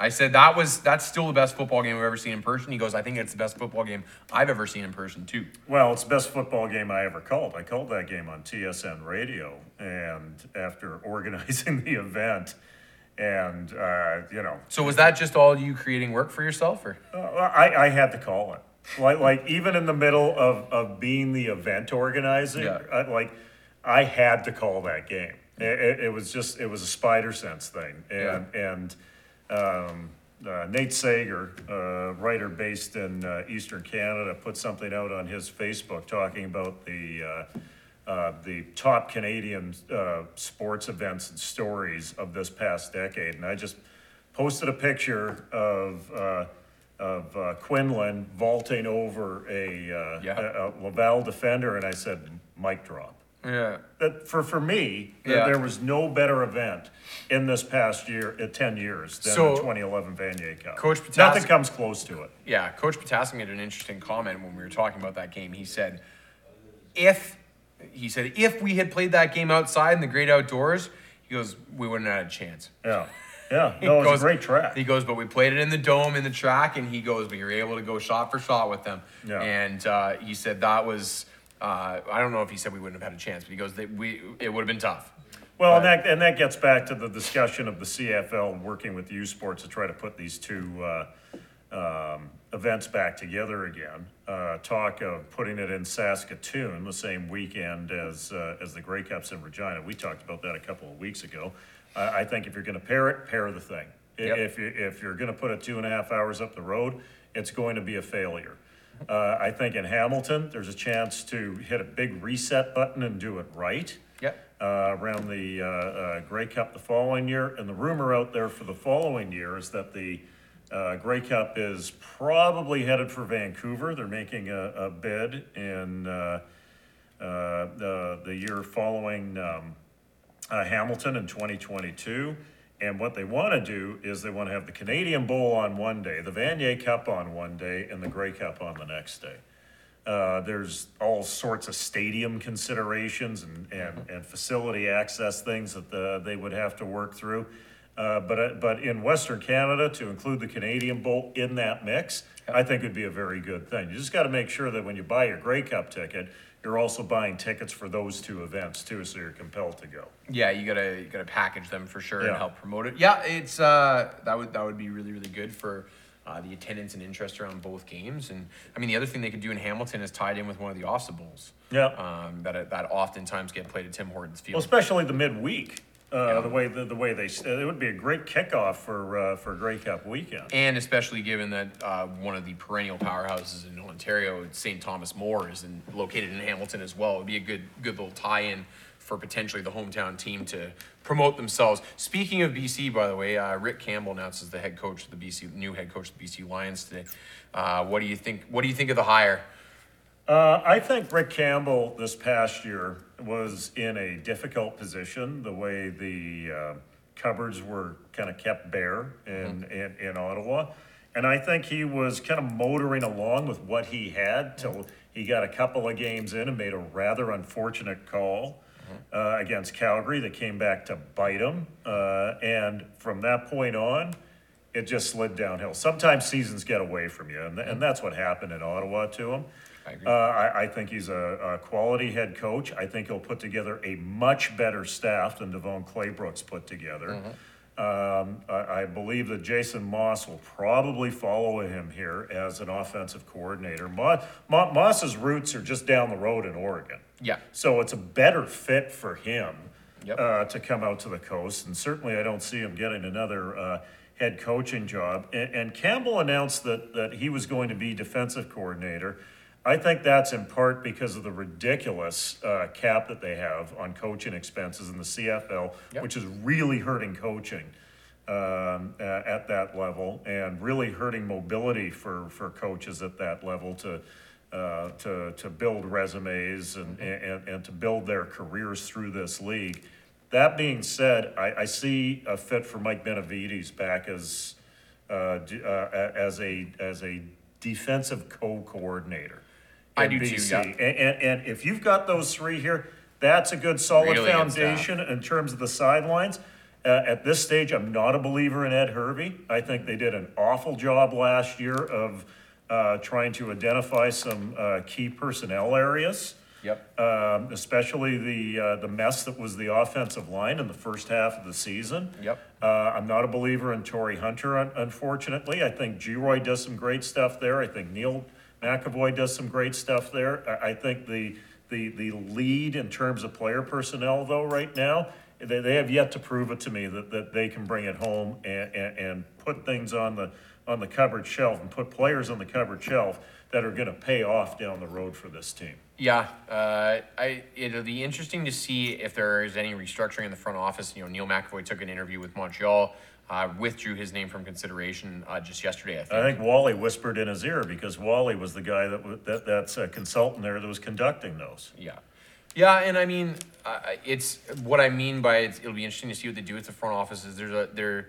I said that was that's still the best football game I've ever seen in person. He goes, "I think it's the best football game I've ever seen in person too." well, it's the best football game I ever called. I called that game on TSN radio, and after organizing the event, and uh, you know, So was that just all you creating work for yourself, or? Uh, I, I had to call it. Like, like even in the middle of, of being the event organizing, Yeah. I, like I had to call that game. It, it, it was just it was a spider sense thing, and and um, uh, Nate Sager, uh, writer based in uh, Eastern Canada, put something out on his Facebook talking about the. Uh, uh, the top Canadian uh, sports events and stories of this past decade, and I just posted a picture of uh, of uh, Quinlan vaulting over a, uh, Yeah. a, a Laval defender, and I said, "Mic drop." Yeah. That for for me, there- Yeah. there was no better event in this past year, uh, ten years, than So, the 2011 Vanier Cup. Coach nothing comes close to it. Yeah, Coach Ptaszek made an interesting comment when we were talking about that game. He said, if he said if we had played that game outside in the great outdoors, he goes, we wouldn't have had a chance. Yeah, yeah. He No, it was goes- a great track. He goes, but we played it in the dome in the track, and he goes, we were able to go shot for shot with them. Yeah. And uh, he said that was. Uh, I don't know if he said we wouldn't have had a chance, but he goes that we it would have been tough. Well, and that, and that gets back to the discussion of the CFL working with U Sports to try to put these two uh, um, events back together again. Uh, talk of putting it in Saskatoon the same weekend as uh, as the Grey Cups in Regina. We talked about that a couple of weeks ago. I I think if you're going to pair it, pair the thing. Yep. If you if you're going to put it two and a half hours up the road, it's going to be a failure. Uh, I think in Hamilton, there's a chance to hit a big reset button and do it right Yep. uh, around the uh, uh, Grey Cup the following year. And the rumor out there for the following year is that the uh, Grey Cup is probably headed for Vancouver. They're making a, a bid in uh, uh, the, the year following um, uh, Hamilton in 2022. And what they want to do is they want to have the Canadian Bowl on one day, the Vanier Cup on one day, and the Grey Cup on the next day. Uh, there's all sorts of stadium considerations and, and, and facility access things that the, they would have to work through. Uh, but, uh, but in Western Canada, to include the Canadian Bowl in that mix, I think would be a very good thing. You just got to make sure that when you buy your Grey Cup ticket, you're also buying tickets for those two events too, so you're compelled to go. Yeah, you gotta you gotta package them for sure Yeah. and help promote it. Yeah, it's uh that would that would be really really good for uh, the attendance and interest around both games. And I mean, the other thing they could do in Hamilton is tied in with one of the OFSAA bowls. Yeah. Um, that that oftentimes get played at Tim Hortons Field. Well, especially the midweek. Uh, the way the, the way they it would be a great kickoff for uh, for Grey Cup weekend. And especially given that uh, one of the perennial powerhouses in Ontario, St. Thomas More, is in, located in Hamilton as well. It would be a good good little tie-in for potentially the hometown team to promote themselves. Speaking of BC, by the way, uh, Rick Campbell announces the head coach of the BC, new head coach of the BC Lions today. Uh, what do you think? What do you think of the hire? Uh, I think Rick Campbell this past year was in a difficult position. The way the uh, cupboards were kind of kept bare in, in in Ottawa, and I think he was kind of motoring along with what he had till he got a couple of games in and made a rather unfortunate call. Uh, against Calgary that came back to bite him. Uh, and from that point on, it just slid downhill. Sometimes seasons get away from you, and, and that's what happened in Ottawa to him. I agree. Uh, I, I think he's a, a quality head coach. I think he'll put together a much better staff than DeVone Claybrooks put together. Um, I, I believe that Jason Maas will probably follow him here as an offensive coordinator. Mo, Mo, Maas's roots are just down the road in Oregon. Yeah. So it's a better fit for him Yep. uh, to come out to the coast, and certainly I don't see him getting another uh, head coaching job. And, and Campbell announced that that he was going to be defensive coordinator. I think that's in part because of the ridiculous uh, cap that they have on coaching expenses in the CFL, Yep. which is really hurting coaching um, a- at that level and really hurting mobility for, for coaches at that level to, uh, to, to build resumes and, and, and to build their careers through this league. That being said, I, I see a fit for Mike Benevides back as, uh, d- uh, a- as a, as a defensive co-coordinator. I do too, yeah. And, and, and if you've got those three here, that's a good solid Really good foundation in terms of the sidelines. Uh, at this stage, I'm not a believer in Ed Hervey. I think they did an awful job last year of uh, trying to identify some uh, key personnel areas. Yep. Um, especially the uh, the mess that was the offensive line in the first half of the season. Yep. Uh, I'm not a believer in Torrey Hunter, un- unfortunately. I think Geroy does some great stuff there. I think Neil McEvoy does some great stuff there. I, think the, the, the lead in terms of player personnel, though, right now, they, they have yet to prove it to me that, that they can bring it home and, and, and put things on the, on the cupboard shelf and put players on the cupboard shelf that are going to pay off down the road for this team. Yeah, uh, I it'll be interesting to see if there is any restructuring in the front office. You know, Neil McEvoy took an interview with Montreal, uh, withdrew his name from consideration uh, just yesterday. I think. I think Wally whispered in his ear because Wally was the guy that, wa- that, that's a consultant there that was conducting those. Yeah, yeah, and I mean, uh, it's what I mean by it's, it'll be interesting to see what they do with the front office. Is there's a there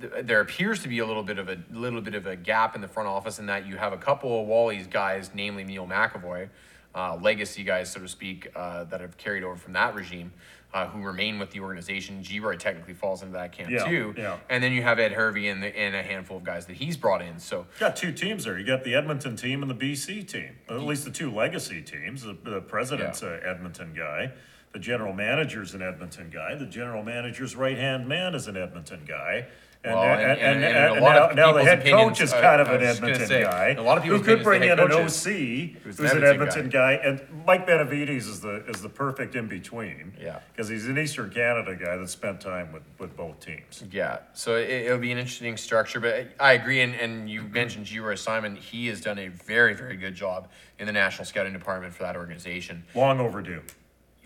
th- there appears to be a little bit of a little bit of a gap in the front office in that you have a couple of Wally's guys, namely Neil McEvoy, uh, legacy guys, so to speak, uh, that have carried over from that regime. Uh, who remain with the organization? Geroy technically falls into that camp Yeah, too. yeah. And then you have Ed Hervey and, the, and a handful of guys that he's brought in. So you Got two teams there. You got the Edmonton team and the BC team. At least the two legacy teams. The, the president's Yeah. a Edmonton guy. The general manager's an Edmonton guy. The general manager's right hand man is an Edmonton guy. And, Well, and- and, and- and, and a and now, now the head coach is kind of an was just gonna Edmonton say, guy. a lot of who could bring in an OC who's an Edmonton Edmonton guy. And Mike Benevides is the is the perfect in between. Yeah. Because he's an Eastern Canada guy that spent time with, with both teams. Yeah, so it, it'll be an interesting structure, but I agree. And, and you mentioned Geroy Simon; he has done a very, very good job in the national scouting department for that organization. Long overdue.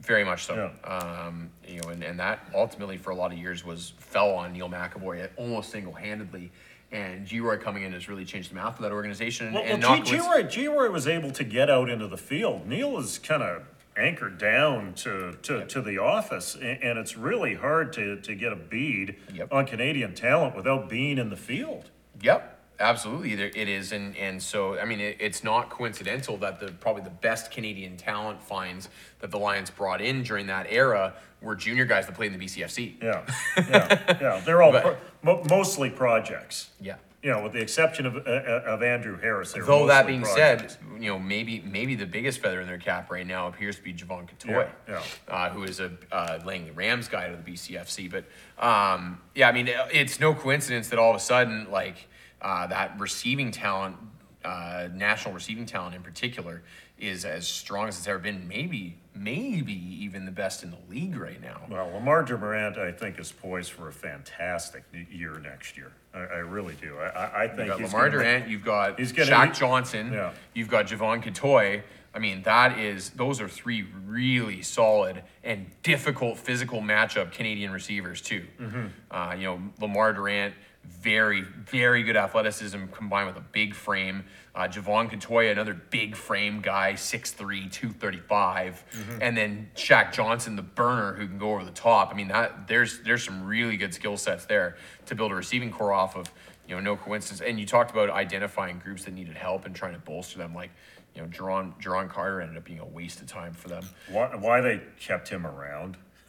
Very much so. Um, you know, and, and that ultimately for a lot of years was fell on Neil McEvoy almost single handedly. And Geroy coming in has really changed the math of that organization. Well, and well G, Geroy, G. Roy was able to get out into the field. Neil is kind of anchored down to, to, to the office, and, and it's really hard to, to get a bead Yep. on Canadian talent without being in the field. Yep, absolutely. It is, and and so I mean, it, it's not coincidental that the probably the best Canadian talent finds that the Lions brought in during that era were junior guys that played in the BCFC. Yeah, yeah, yeah. They're all But- pro, mo- mostly projects. Yeah. You know, with the exception of uh, uh, of Andrew Harris. Though that being projects. said, you know maybe maybe the biggest feather in their cap right now appears to be Jevon Cottoy, Yeah, Uh, who is a uh, Langley Rams guy to the BCFC. But um, yeah, I mean it's no coincidence that all of a sudden like uh, that receiving talent uh, national receiving talent in particular is as strong as it's ever been. Maybe, maybe even the best in the league right now. Well, Lemar Durant, I think, is poised for a fantastic year next year. I, I really do. I, I, think You've got Lemar Durant, you've got he's gonna- Shaq he- Johnson, Yeah. you've got Jevon Cottoy. I mean, that is those are three really solid and difficult physical matchup Canadian receivers too. Mm-hmm. Uh, you know, Lemar Durant, very very good athleticism combined with a big frame. Uh, Jevon Cottoy, another big frame guy, 6'3", 235. Mm-hmm. and then Shaq Johnson, the burner who can go over the top. I mean, that there's there's some really good skill sets there to build a receiving core off of. You know, no coincidence. And you talked about identifying groups that needed help and trying to bolster them. Like, you know, Duron, Duron Carter ended up being a waste of time for them. Why, why they kept him around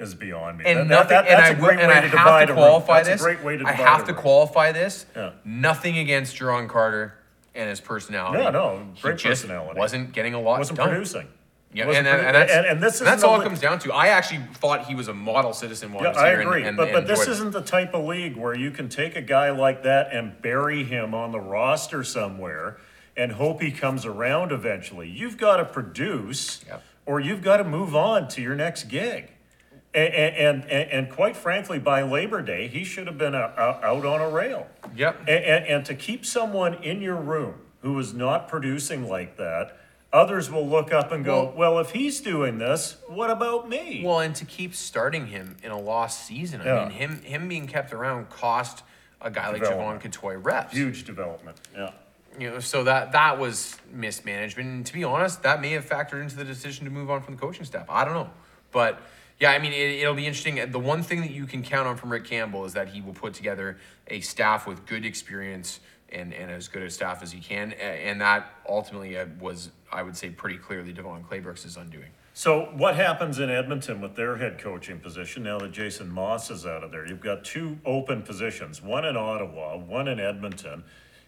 is beyond me. And That- nothing. that- and that's I will, great and way I to have divide to qualify That's a this. great way to I divide have to qualify this. Yeah. Nothing against Duron Carter and his personality. No, no, He great just personality. Wasn't getting a lot Wasn't done. producing. Yeah, Wasn't and, and, produ- and that's, and- and this that's all it comes down to. I actually thought he was a model citizen while Yeah, he was I agree, and, but, but this enjoyed it. isn't the type of league where you can take a guy like that and bury him on the roster somewhere and hope he comes around eventually. You've got to produce, Yep. or you've got to move on to your next gig. And, and, and, and quite frankly, by Labor Day, he should have been out, out out on a rail. Yep. And, and, to keep someone in your room who is not producing like that, others will look up and go, Well- well, if he's doing this, what about me? Well, and to keep starting him in a lost season, I Yeah. mean, him him being kept around cost a guy like Jevon. Cottoy reps. Huge development, yeah. You know, so that that was mismanagement. And to be honest, that may have factored into the decision to move on from the coaching staff. I don't know, but yeah, I mean, it, it'll be interesting. The one thing that you can count on from Rick Campbell is that he will put together a staff with good experience and, and as good a staff as he can, and that ultimately uh, was, I would say, pretty clearly DeVone Claybrooks' undoing. So what happens in Edmonton with their head coaching position now that Jason Maas is out of there? You've got two open positions, one in Ottawa, one in Edmonton.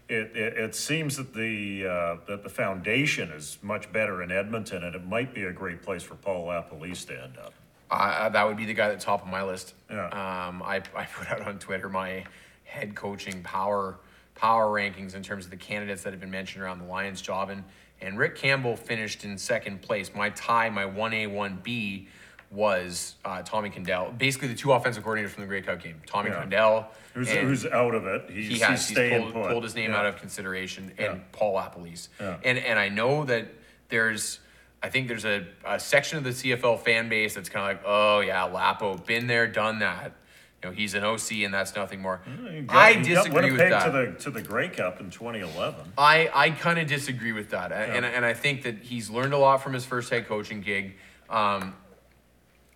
It, it, it seems that the, uh, that the foundation is much better in Edmonton, and it might be a great place for Paul LaPolice to end up. Uh, that would be the guy at the top of my list. Yeah. Um, I, I put out on Twitter my head coaching power power rankings in terms of the candidates that have been mentioned around the Lions job, and and Rick Campbell finished in second place. My tie, my one A one B, was uh, Tommy Condell. Basically, the two offensive coordinators from the Grey Cup game, Tommy Yeah. Condell. Who's, who's out of it? He's, he has. He's, staying pulled, pulled his name Yeah. out of consideration, Yeah. and Paul LaPolice. Yeah. And and I know that there's, I think there's a, a section of the CFL fan base that's kind of like, oh yeah, Lapo, been there, done that. You know, he's an OC, and that's nothing more. You got- I disagree with that. to the to the Grey Cup in 2011. I, I kind of disagree with that. And, and I think that he's learned a lot from his first head coaching gig. Um,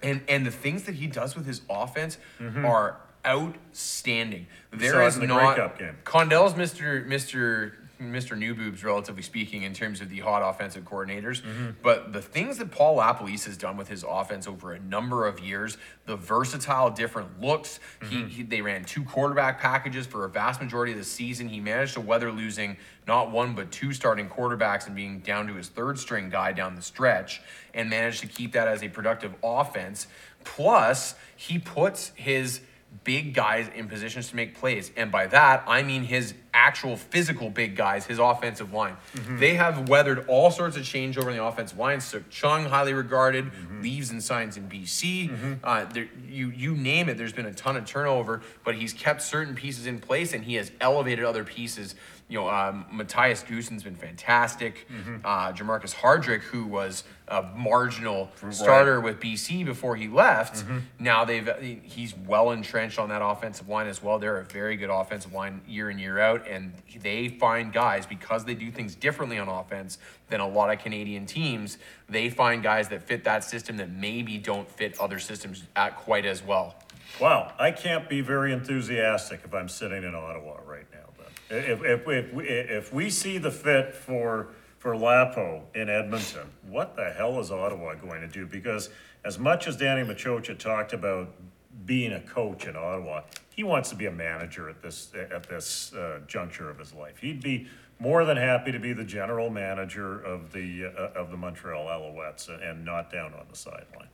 and, and the things that he does with his offense are outstanding. There is the Grey not Cup game. Condell's Mr. Mr. Mr. New Boobs, relatively speaking, in terms of the hot offensive coordinators. Mm-hmm. But the things that Paul LaPolice has done with his offense over a number of years, the versatile different looks, he, Mm-hmm. he they ran two quarterback packages for a vast majority of the season. He managed to weather losing not one but two starting quarterbacks and being down to his third string guy down the stretch, and managed to keep that as a productive offense. Plus, he puts his big guys in positions to make plays. And by that, I mean his actual physical big guys, his offensive line. Mm-hmm. They have weathered all sorts of change over in the offensive line. Sukh Chungh, highly regarded, mm-hmm. leaves and signs in BC. Mm-hmm. Uh, there, you, you name it, there's been a ton of turnover, but he's kept certain pieces in place and he has elevated other pieces. You know, um, Matthias Goossen's been fantastic. Uh, Jermarcus Hardrick, who was a marginal starter with BC before he left, now they've he's well entrenched on that offensive line as well. They're a very good offensive line year in year out, and they find guys because they do things differently on offense than a lot of Canadian teams. They find guys that fit that system that maybe don't fit other systems at quite as well. Wow, I can't be very enthusiastic if I'm sitting in Ottawa right now. If if if we, if we see the fit for for Lapo in Edmonton, what the hell is Ottawa going to do? Because as much as Danny Maciocia talked about being a coach in Ottawa, he wants to be a manager at this at this uh, juncture of his life. He'd be more than happy to be the general manager of the uh, of the Montreal Alouettes and not down on the sideline.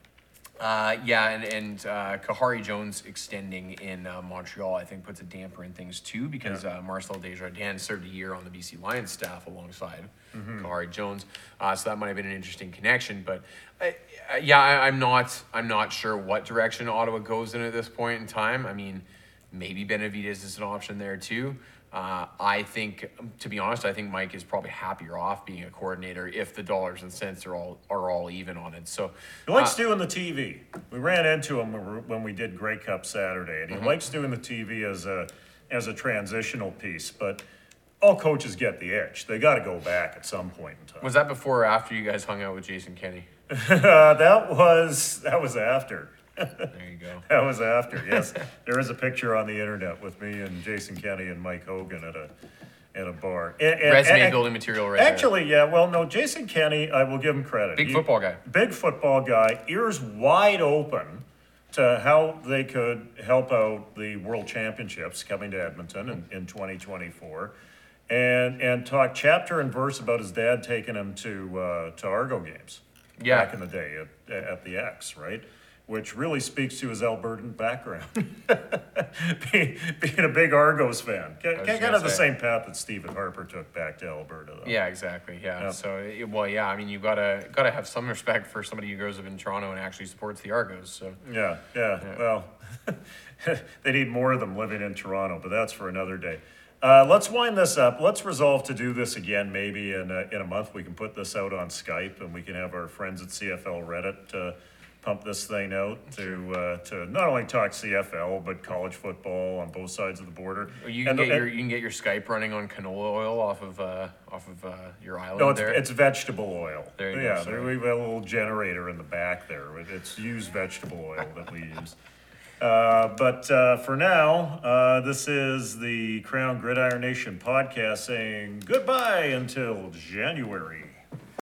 Uh, yeah, and, and uh, Kahari Jones extending in uh, Montreal, I think, puts a damper in things too because uh, Marcel Desjardins served a year on the BC Lions staff alongside Kahari Jones, uh, so that might have been an interesting connection. But uh, uh, yeah, I, I'm not I'm not sure what direction Ottawa goes in at this point in time. I mean, maybe Benevides is an option there too. Uh, I think, to be honest, I think Mike is probably happier off being a coordinator if the dollars and cents are all are all even on it. So He likes doing the TV. We ran into him when we- did Grey Cup Saturday, and he likes doing the TV as a as a transitional piece. But all coaches get the itch; they got to go back at some point in time. Was that before or after you guys hung out with Jason Kenney? Uh, that was that was after. There you go. That was after. Yes, there is a picture on the internet with me and Jason Kenney and Mike Hogan at a at a bar. And- and- Resume and- building material right there. Actually, yeah. Well, no, Jason Kenney, I will give him credit. Big He- football guy. Big football guy, ears wide open to how they could help out the World Championships coming to Edmonton in, in 2024, and and talk chapter and verse about his dad taking him to uh, to Argo games Yeah. back in the day at, at the X, right? Which really speaks to his Albertan background, being, being a big Argos fan. Kind of the same path that Stephen Harper took back to Alberta, though. Yeah, exactly. Yeah. Yeah. So, well, yeah. I mean, you gotta gotta have some respect for somebody who grows up in Toronto and actually supports the Argos. So, Yeah, yeah, well, they need more of them living in Toronto, but that's for another day. Uh, let's wind this up. Let's resolve to do this again, maybe in a, in a month. We can put this out on Skype and we can have our friends at CFL Reddit uh, pump this thing out to uh, to not only talk CFL but college football on both sides of the border. you can And- get your and- you can get your Skype running on canola oil off of uh, off of uh, your island No, it's, there. it's vegetable oil. There you go, yeah, sorry. we have a little generator in the back there. It- It's used vegetable oil that we use. Uh, but uh, for now, uh, this is the Crown Gridiron Nation podcast saying goodbye until January.